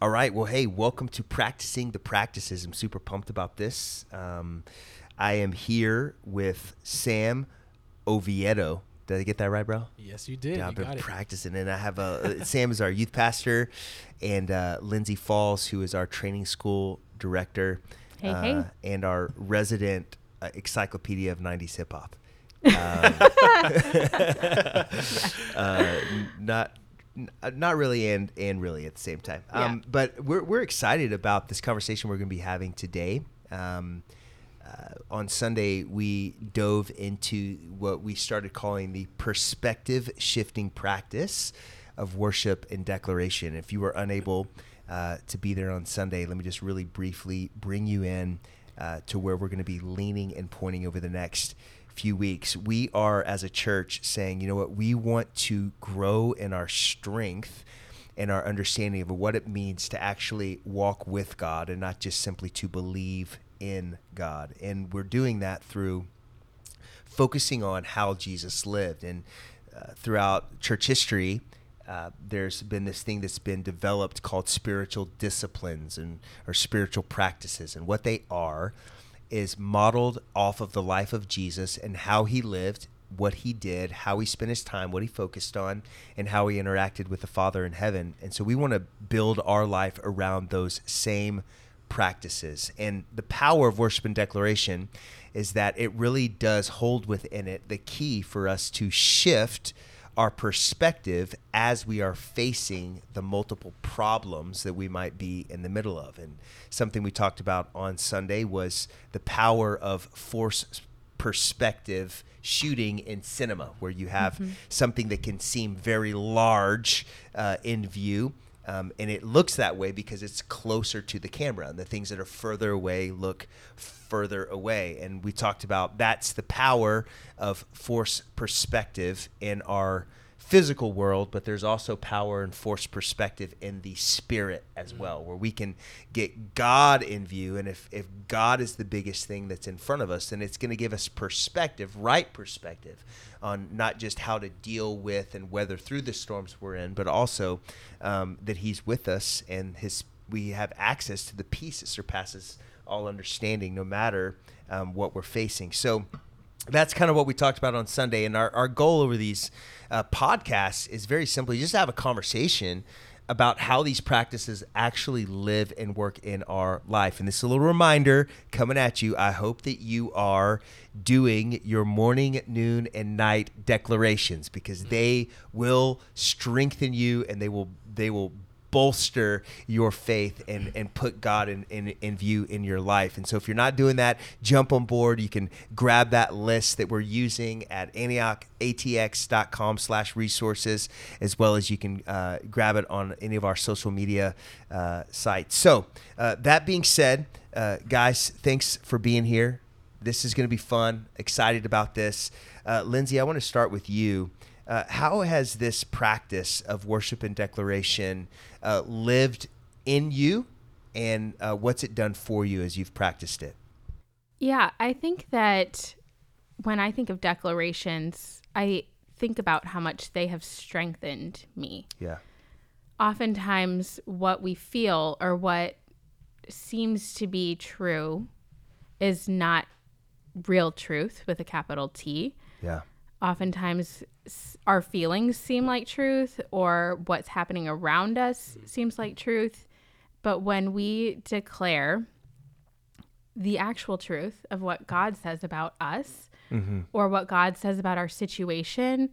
All right. Well, hey, welcome to practicing the practices. I'm super pumped about this. Um, I am here with Sam Oviedo. Did I get that right, bro? Yes, you did. Yeah, I've been got it. practicing, and I have a Sam is our youth pastor, and uh, Lindsay Falls, who is our training school director, Hey, uh, hey. and our resident uh, encyclopedia of '90s hip hop. Um, uh, not n- uh, not really and and really at the same time. Um, But we're we're excited about this conversation we're going to be having today. Um, uh, on Sunday, we dove into what we started calling the perspective shifting practice of worship and declaration. If you were unable uh, to be there on Sunday, let me just really briefly bring you in uh, to where we're going to be leaning and pointing over the next few weeks. We are, as a church, saying, you know what, we want to grow in our strength and our understanding of what it means to actually walk with God and not just simply to believe in God. And we're doing that through focusing on how Jesus lived. And uh, throughout church history, uh, there's been this thing that's been developed called spiritual disciplines and or spiritual practices, and what they are is modeled off of the life of Jesus and how he lived, what he did, how he spent his time, what he focused on, and how he interacted with the Father in heaven. And so we want to build our life around those same practices. And the power of worship and declaration is that it really does hold within it the key for us to shift our perspective as we are facing the multiple problems that we might be in the middle of. And something we talked about on Sunday was the power of force perspective shooting in cinema, where you have something that can seem very large uh, in view. Um, and it looks that way because it's closer to the camera, and the things that are further away look further away. And we talked about that's the power of force perspective in our physical world, but there's also power and force perspective in the spirit as well, where we can get God in view. And if, if God is the biggest thing that's in front of us, then it's going to give us perspective, right perspective, on not just how to deal with and weather through the storms we're in, but also um, that He's with us and His we have access to the peace that surpasses all understanding, no matter um, what we're facing. So that's kind of what we talked about on Sunday. And our, our goal over these uh, podcasts is very simply just to have a conversation about how these practices actually live and work in our life. And this is a little reminder coming at you. I hope that you are doing your morning, noon, and night declarations because they will strengthen you and they will they will bolster your faith and, and put God in, in, in view in your life. And so if you're not doing that, jump on board. You can grab that list that we're using at antiochatx.com slash resources, as well as you can uh, grab it on any of our social media uh, sites. So uh, that being said, uh, guys, thanks for being here. This is going to be fun. Excited about this. Uh, Lindsay, I want to start with you. Uh, how has this practice of worship and declaration uh, lived in you, and uh, what's it done for you as you've practiced it? Yeah, I think that when I think of declarations, I think about how much they have strengthened me. Yeah. Oftentimes, what we feel or what seems to be true is not real truth with a capital T. Yeah. Oftentimes, our feelings seem like truth, or what's happening around us seems like truth. But when we declare the actual truth of what God says about us mm-hmm. or what God says about our situation,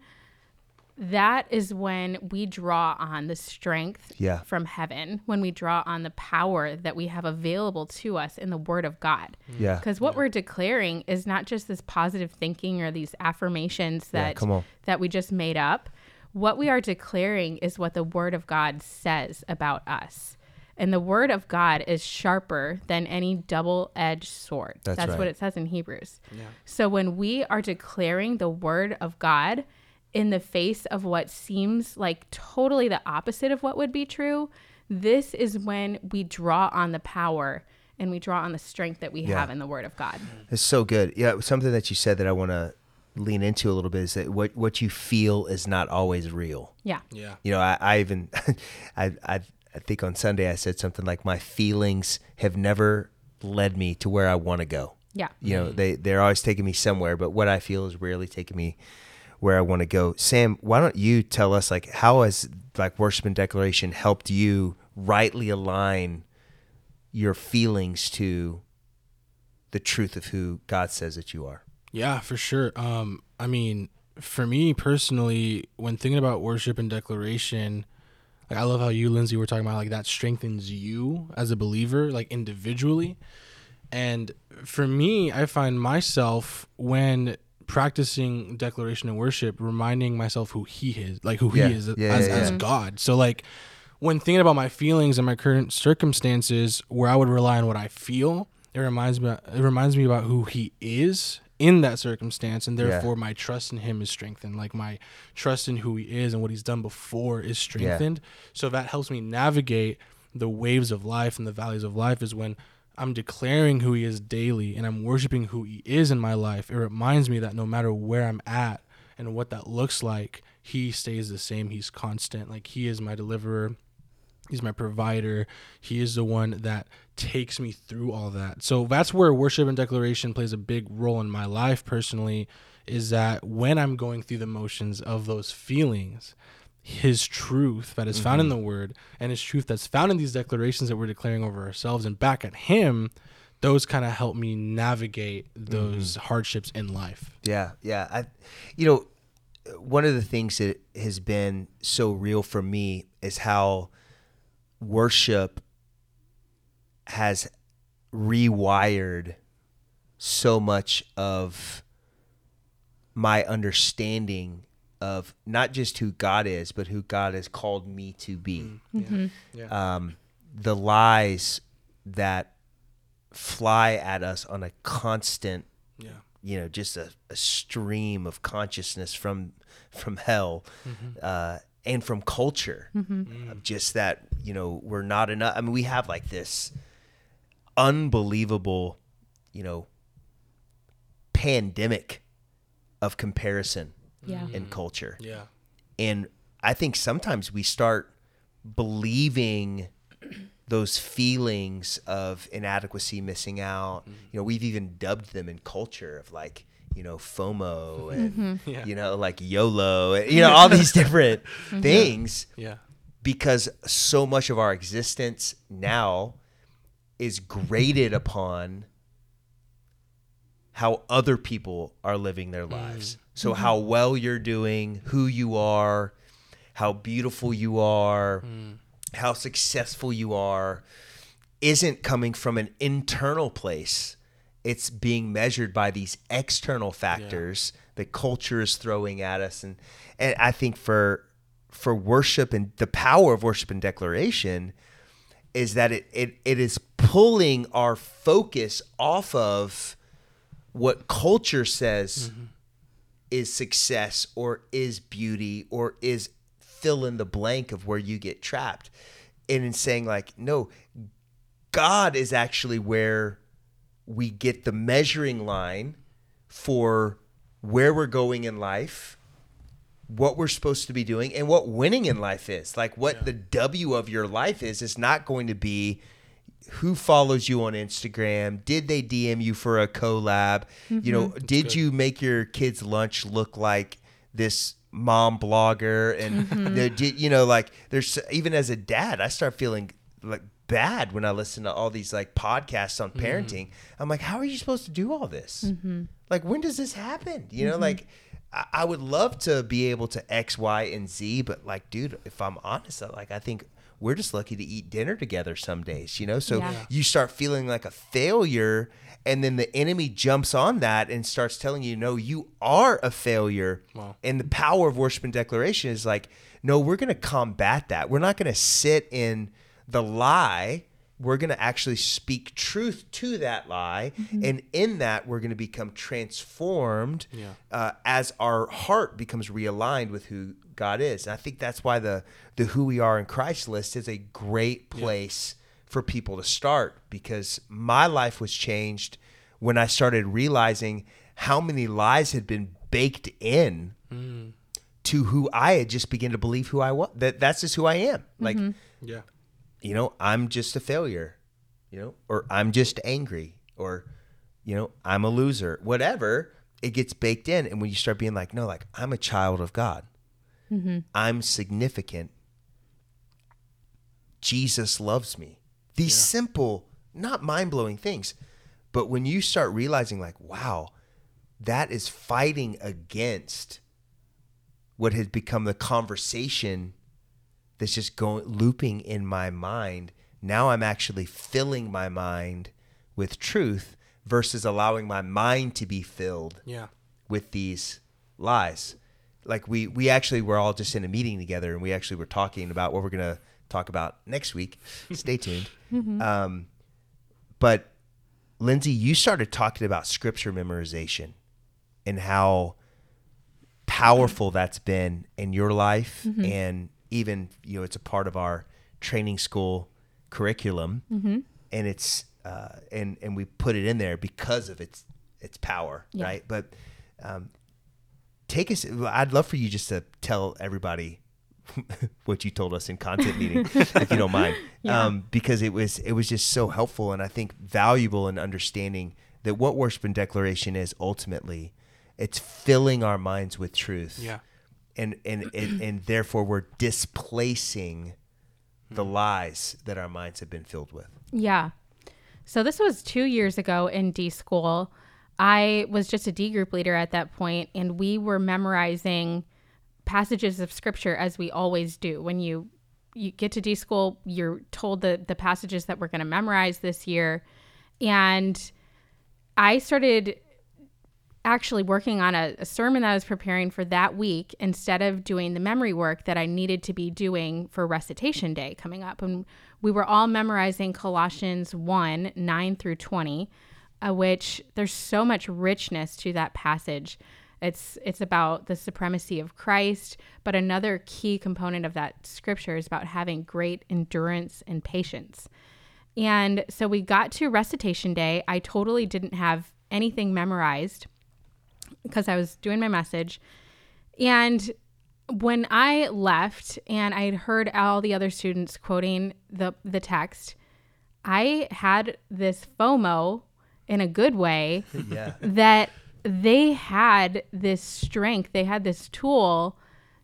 that is when we draw on the strength Yeah. from heaven, when we draw on the power that we have available to us in the Word of God. Mm. Yeah. Because what we're declaring is not just this positive thinking or these affirmations Yeah, that come on. that we just made up. What we are declaring is what the Word of God says about us. And the Word of God is sharper than any double edged sword. That's That's, right. what it says in Hebrews. Yeah. So when we are declaring the Word of God in the face of what seems like totally the opposite of what would be true, this is when we draw on the power and we draw on the strength that we Yeah. have in the Word of God. It's so good. Yeah, something that you said that I want to lean into a little bit is that what what you feel is not always real. Yeah. Yeah. You know, I, I even I, I I think on Sunday I said something like, "My feelings have never led me to where I want to go." Yeah. You know, mm. they they're always taking me somewhere, but what I feel is rarely taking me where I want to go. Sam, why don't you tell us like how has like worship and declaration helped you rightly align your feelings to the truth of who God says that you are? Yeah, for sure. Um, I mean, for me personally, when thinking about worship and declaration, like I love how you, Lindsay, were talking about like that strengthens you as a believer, like individually. And for me, I find myself when practicing declaration and worship, reminding myself who He is, like who Yeah. He is Yeah, as, yeah, as. God. So like when thinking about my feelings and my current circumstances, where I would rely on what I feel, it reminds me. It reminds me about who He is in that circumstance, and Yeah. therefore my trust in Him is strengthened. Like my trust in who He is and what He's done before is strengthened. So that helps me navigate the waves of life and the valleys of life. Is when I'm declaring who He is daily and I'm worshiping who He is in my life. It reminds me that no matter where I'm at and what that looks like, He stays the same. He's constant. Like He is my deliverer. He's my provider. He is the one that takes me through all that. So that's where worship and declaration plays a big role in my life personally is that when I'm going through the motions of those feelings, his truth that is found in mm-hmm. the word and his truth that's found in these declarations that we're declaring over ourselves and back at him, those kind of help me navigate mm-hmm. those hardships in life. Yeah, yeah. I, you know, one of the things that has been so real for me is how worship has rewired so much of my understanding of not just who God is, but who God has called me to be. Mm, yeah. Mm-hmm. Yeah. Um, the lies that fly at us on a constant yeah. you know just a, a stream of consciousness from from hell mm-hmm. uh, and from culture mm-hmm. mm. of just that you know we're not enough i mean we have like this unbelievable you know pandemic of comparison Yeah. in culture Yeah. and I think sometimes we start believing those feelings of inadequacy, missing out. Mm-hmm. You know, we've even dubbed them in culture of like, you know, FOMO and, mm-hmm. Yeah. you know, like YOLO, and, you know, all these different mm-hmm. things Yeah. because so much of our existence now is graded upon how other people are living their mm. lives. So mm-hmm. how well you're doing, who you are, how beautiful you are, mm. how successful you are isn't coming from an internal place. It's being measured by these external factors that culture is throwing at us. And and I think for for worship and the power of worship and declaration is that it, it, it is pulling our focus off of what culture says mm-hmm. Is success or is beauty or is fill in the blank of where you get trapped. And in saying, like, no, God is actually where we get the measuring line for where we're going in life, what we're supposed to be doing, and what winning in life is. Like, what the W of your life is, is not going to be who follows you on Instagram. Did they DM you for a collab? You know, mm-hmm. did good. you make your kids' lunch look like this mom blogger? And mm-hmm. there did you know, like, there's even as a dad, I start feeling like bad when I listen to all these like podcasts on mm-hmm. parenting. I'm like, how are you supposed to do all this? Like, when does this happen? You know, like. I- I would love to be able to X, Y, and Z, but like, dude, if I'm honest, like I think we're just lucky to eat dinner together some days, you know. So Yeah. you start feeling like a failure, and then the enemy jumps on that and starts telling you, no, you are a failure. Wow. And the power of worship and declaration is like, no, we're going to combat that. We're not going to sit in the lie. We're going to actually speak truth to that lie. And in that, we're going to become transformed Yeah. uh, as our heart becomes realigned with who God is. And I think that's why the, the Who We Are in Christ list is a great place for people to start because my life was changed when I started realizing how many lies had been baked in mm. to who I had just begun to believe who I was. That that's just who I am. Like mm-hmm. Yeah. you know, I'm just a failure, you know, or I'm just angry, or, you know, I'm a loser, whatever, it gets baked in. And when you start being like, no, like, I'm a child of God, Mm-hmm. I'm significant. Jesus loves me. These simple, not mind blowing things. But when you start realizing, like, wow, that is fighting against what has become the conversation that's just going looping in my mind. Now I'm actually filling my mind with truth versus allowing my mind to be filled Yeah. with these lies. Like we we actually were all just in a meeting together and we actually were talking about what we're gonna talk about next week. Stay tuned. Um, but Lindsay, you started talking about scripture memorization and how powerful that's been in your life and even you know it's a part of our training school curriculum and it's uh, and and we put it in there because of its its power Yeah. right but um, take us i'd love for you just to tell everybody what you told us in content meeting if you don't mind Yeah. um, because it was it was just so helpful and i think valuable in understanding that what worship and declaration is ultimately it's filling our minds with truth Yeah. and and and, and therefore we're displacing the lies that our minds have been filled with Yeah. So this was two years ago in D school. I was just a D group leader at that point, and we were memorizing passages of scripture as we always do. When you you get to D school, you're told the the passages that we're going to memorize this year, and I started actually working on a, a sermon that I was preparing for that week instead of doing the memory work that I needed to be doing for recitation day coming up. And we were all memorizing Colossians 1 9 through 20, which there's so much richness to that passage. It's, it's about the supremacy of Christ, but another key component of that scripture is about having great endurance and patience. And so we got to recitation day. I totally didn't have anything memorized because I was doing my message. And when I left and I had heard all the other students quoting the the text, I had this FOMO in a good way yeah that they had this strength, they had this tool,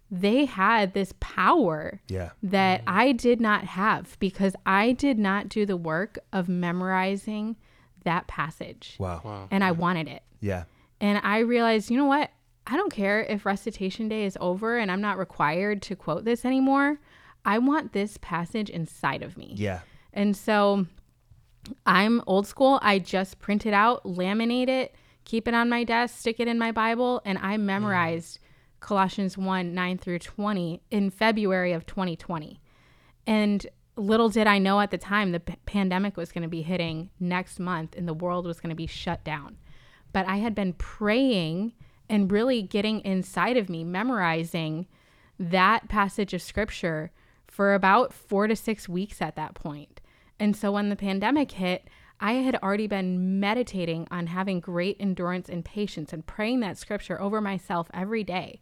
they had this power yeah that mm-hmm. I did not have because I did not do the work of memorizing that passage. wow Wow. And I mm-hmm. wanted it. yeah And I realized, you know what? I don't care if recitation day is over and I'm not required to quote this anymore. I want this passage inside of me. yeah And so I'm old school. I just print it out, laminate it, keep it on my desk, stick it in my Bible, and I mm. memorized Colossians 1 9 through 20 in February of 2020. And little did I know at the time the p- pandemic was going to be hitting next month and the world was going to be shut down. But I had been praying and really getting inside of me, memorizing that passage of scripture for about four to six weeks at that point. And so when the pandemic hit, I had already been meditating on having great endurance and patience and praying that scripture over myself every day.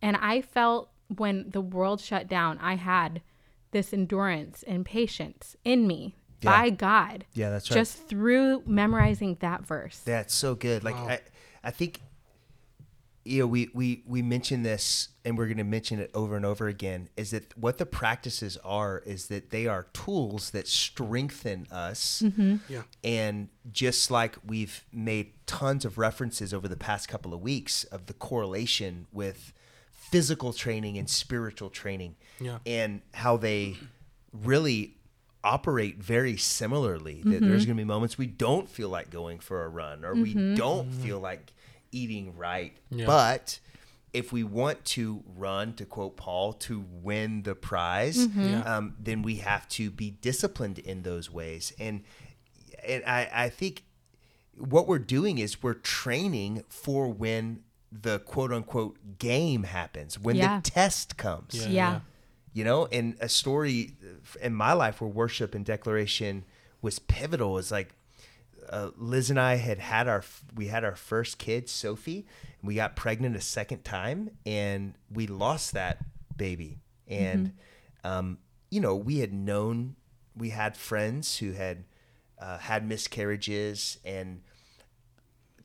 And I felt when the world shut down, I had this endurance and patience in me Yeah. by God. Yeah, that's right. Just through memorizing that verse. That's so good. Like I, I think, you know, we we we mention this, and we're going to mention it over and over again. Is that what the practices are? Is that they are tools that strengthen us, mm-hmm. Yeah. and just like we've made tons of references over the past couple of weeks of the correlation with physical training and spiritual training, Yeah. and how they really operate very similarly. That there's mm-hmm. going to be moments we don't feel like going for a run or we mm-hmm. don't feel like eating right. Yeah. But if we want to run, to quote Paul, to win the prize, Yeah. um, then we have to be disciplined in those ways. And and I, I think what we're doing is we're training for when the quote unquote game happens, when Yeah. the test comes Yeah. yeah. you know and a story in my life where worship and declaration was pivotal is like uh, liz and i had had our we had our first kid sophie and we got pregnant a second time and we lost that baby. And um, you know we had known we had friends who had uh, had miscarriages, and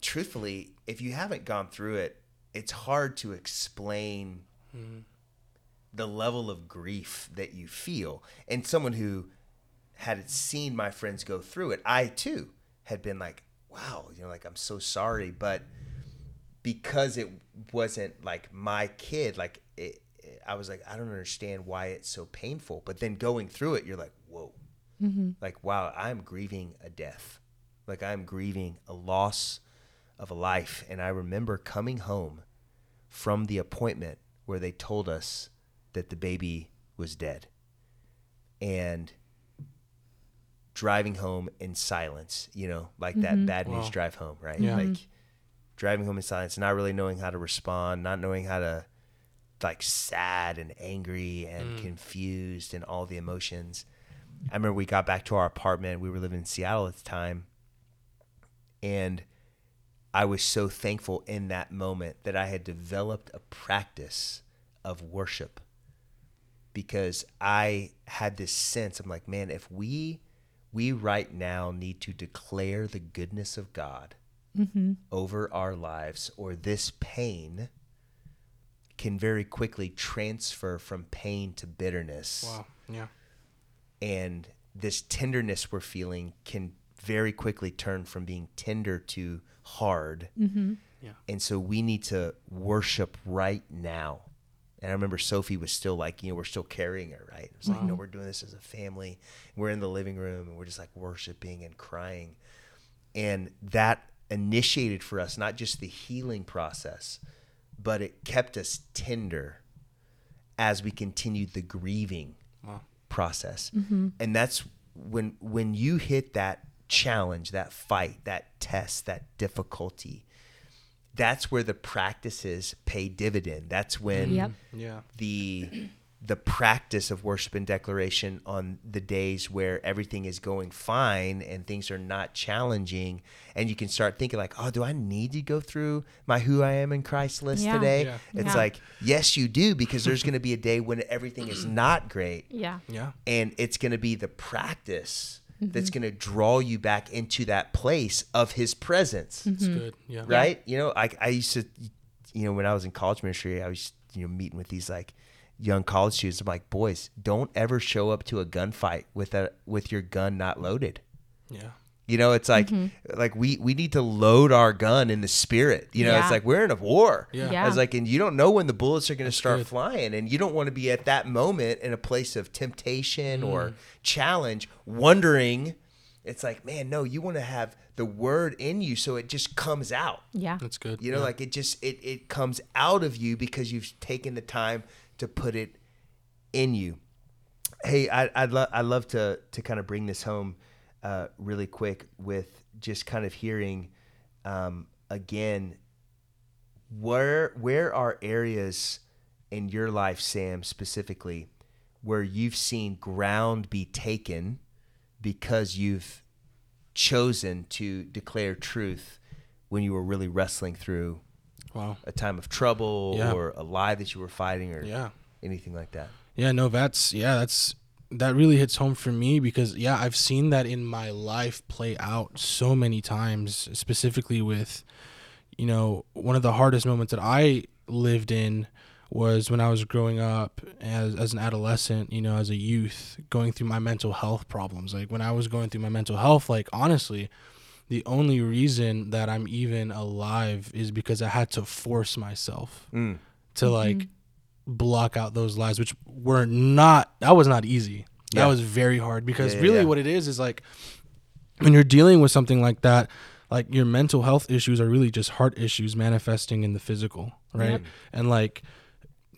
truthfully, if you haven't gone through it, it's hard to explain the level of grief that you feel. And someone who had seen my friends go through it, I too had been like, wow, you know, like I'm so sorry, but because it wasn't like my kid, like it, it- I was like, I don't understand why it's so painful. But then going through it, you're like, whoa, mm-hmm. like wow, I'm grieving a death, like I'm grieving a loss of a life. And I remember coming home from the appointment where they told us that the baby was dead, and driving home in silence, you know, like that mm-hmm. bad news Wow. drive home, right? Yeah. Like mm-hmm. driving home in silence, not really knowing how to respond, not knowing how to like sad and angry and mm. confused and all the emotions. I remember we got back to our apartment. We were living in Seattle at the time. And I was so thankful in that moment that I had developed a practice of worship because I had this sense I'm like, man, if we we right now need to declare the goodness of God mm-hmm. over our lives or this pain can very quickly transfer from pain to bitterness Wow. Yeah. and this tenderness we're feeling can very quickly turn from being tender to hard. Mm-hmm. Yeah. And so we need to worship right now. And I remember Sophie was still like, you know, we're still carrying her, right? It was like, no, we're doing this as a family. We're in the living room and we're just like worshiping and crying. And that initiated for us not just the healing process, but it kept us tender as we continued the grieving Wow. process. Mm-hmm. And that's when when you hit that challenge, that fight, that test, that difficulty, that's where the practices pay dividend. That's when Yep. Yeah. the the practice of worship and declaration on the days where everything is going fine and things are not challenging and you can start thinking like oh do i need to go through my who i am in christ list Yeah. today Yeah. it's Yeah. like yes you do because there's going to be a day when everything is not great Yeah. Yeah. and it's going to be the practice that's mm-hmm. going to draw you back into that place of his presence mm-hmm. It's good. Yeah. right you know I, I used to you know when i was in college ministry i was you know meeting with these like young college students i'm like boys don't ever show up to a gunfight with a with your gun not loaded Yeah. You know it's like like we we need to load our gun in the spirit you know it's like we're in a war Yeah. Yeah. I was like, and you don't know when the bullets are going to start good. flying, and you don't want to be at that moment in a place of temptation or Mm. challenge, wondering. It's like, man, no, you want to have the word in you, so it just comes out. Yeah. That's good. You know, Yeah. like it just it it comes out of you because you've taken the time to put it in you. Hey, I, I'd love I'd love to to kind of bring this home uh, really quick with just kind of hearing um, again where where are areas in your life, Sam, specifically, where you've seen ground be taken because you've chosen to declare truth when you were really wrestling through Wow. a time of trouble Yeah. or a lie that you were fighting or Yeah. anything like that. Yeah, no, that's yeah, that's that really hits home for me because yeah, I've seen that in my life play out so many times, specifically with you know, one of the hardest moments that I lived in was when I was growing up as as an adolescent, you know, as a youth, going through my mental health problems. Like when I was going through my mental health, like honestly, the only reason that I'm even alive is because I had to force myself Mm. to like block out those lies, which were not that was not easy. That was very hard because Yeah, yeah, really yeah. what it is is like when you're dealing with something like that, like your mental health issues are really just heart issues manifesting in the physical, right? Yep. And like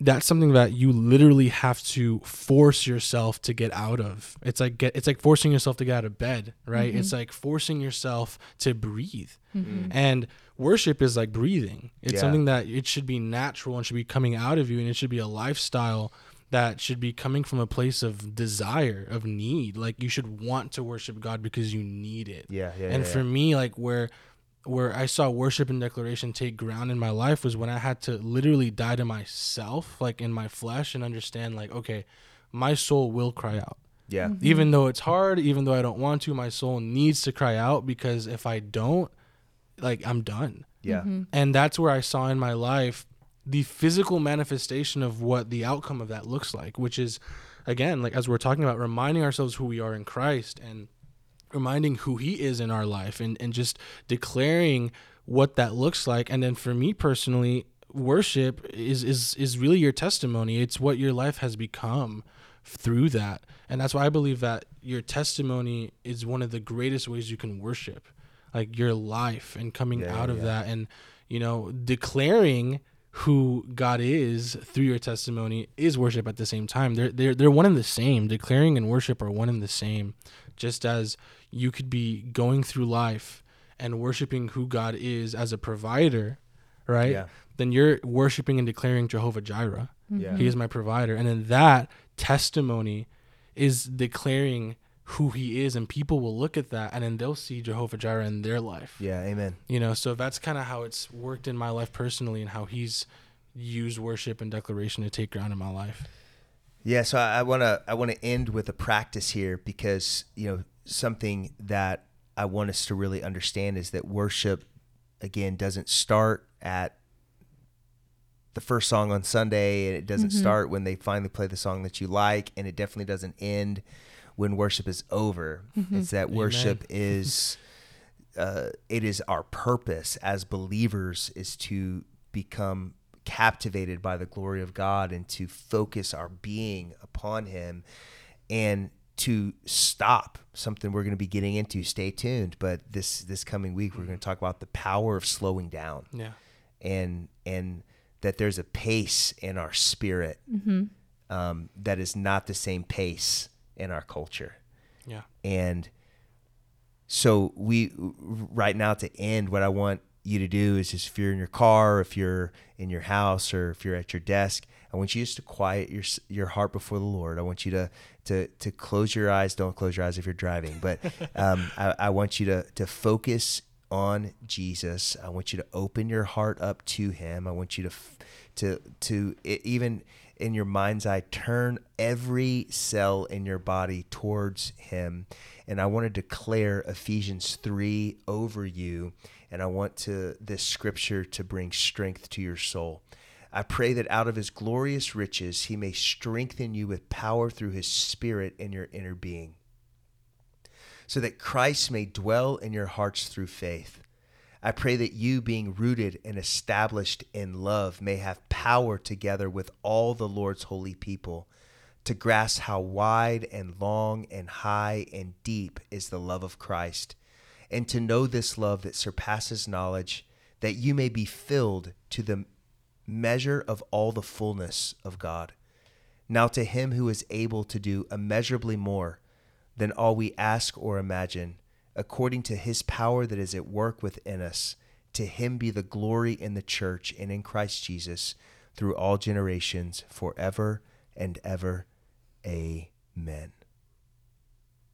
that's something that you literally have to force yourself to get out of. It's like get it's like forcing yourself to get out of bed, right? It's mm-hmm. like forcing yourself to breathe. Mm-hmm. And worship is like breathing. It's Yeah. something that it should be natural and should be coming out of you and it should be a lifestyle that should be coming from a place of desire, of need. Like you should want to worship God because you need it. Yeah, yeah, And yeah, for yeah. me, like where where I saw worship and declaration take ground in my life was when I had to literally die to myself, like in my flesh, and understand like, okay, my soul will cry out. Yeah. Mm-hmm. Even though it's hard, even though I don't want to, my soul needs to cry out because if I don't, like I'm done. Yeah. Mm-hmm. And that's where I saw in my life the physical manifestation of what the outcome of that looks like, which is again, like as we're talking about reminding ourselves who we are in Christ and reminding who he is in our life and, and just declaring what that looks like. And then for me personally, worship is is is really your testimony. It's what your life has become through that. And that's why I believe that your testimony is one of the greatest ways you can worship. Like your life and coming Yeah, out of yeah. that and you know, declaring who God is through your testimony is worship at the same time. They're they're they're one and the same. Declaring and worship are one and the same. Just as you could be going through life and worshiping who God is as a provider, right? Yeah. Then you're worshiping and declaring Jehovah Jireh. Yeah. He is my provider. And then that testimony is declaring who he is and people will look at that and then they'll see Jehovah Jireh in their life. Yeah. Amen. You know, so that's kind of how it's worked in my life personally and how he's used worship and declaration to take ground in my life. Yeah, so I want to I want to end with a practice here because you know something that I want us to really understand is that worship again doesn't start at the first song on Sunday and it doesn't start when they finally play the song that you like and it definitely doesn't end when worship is over. It's that worship is uh, it is our purpose as believers is to become captivated by the glory of God and to focus our being upon Him and to stop something we're going to be getting into. Stay tuned. But this this coming week we're going to talk about the power of slowing down Yeah. and and that there's a pace in our spirit um, that is not the same pace in our culture Yeah. and so we right now to end what i want you to do is just if you're in your car if you're in your house or if you're at your desk i want you just to quiet your your heart before the lord. I want you to to to close your eyes. Don't close your eyes if you're driving but um, I, I want you to to focus on jesus. I want you to open your heart up to him. I want you to to to even in your mind's eye turn every cell in your body towards him. And i want to declare ephesians 3 over you and i want to this scripture to bring strength to your soul i pray that out of his glorious riches he may strengthen you with power through his spirit in your inner being so that Christ may dwell in your hearts through faith. I pray that you, being rooted and established in love, may have power together with all the Lord's holy people to grasp how wide and long and high and deep is the love of Christ, and to know this love that surpasses knowledge, that you may be filled to the measure of all the fullness of God. Now to him who is able to do immeasurably more than all we ask or imagine, according to his power that is at work within us, to him be the glory in the church and in Christ Jesus through all generations, forever and ever. Amen.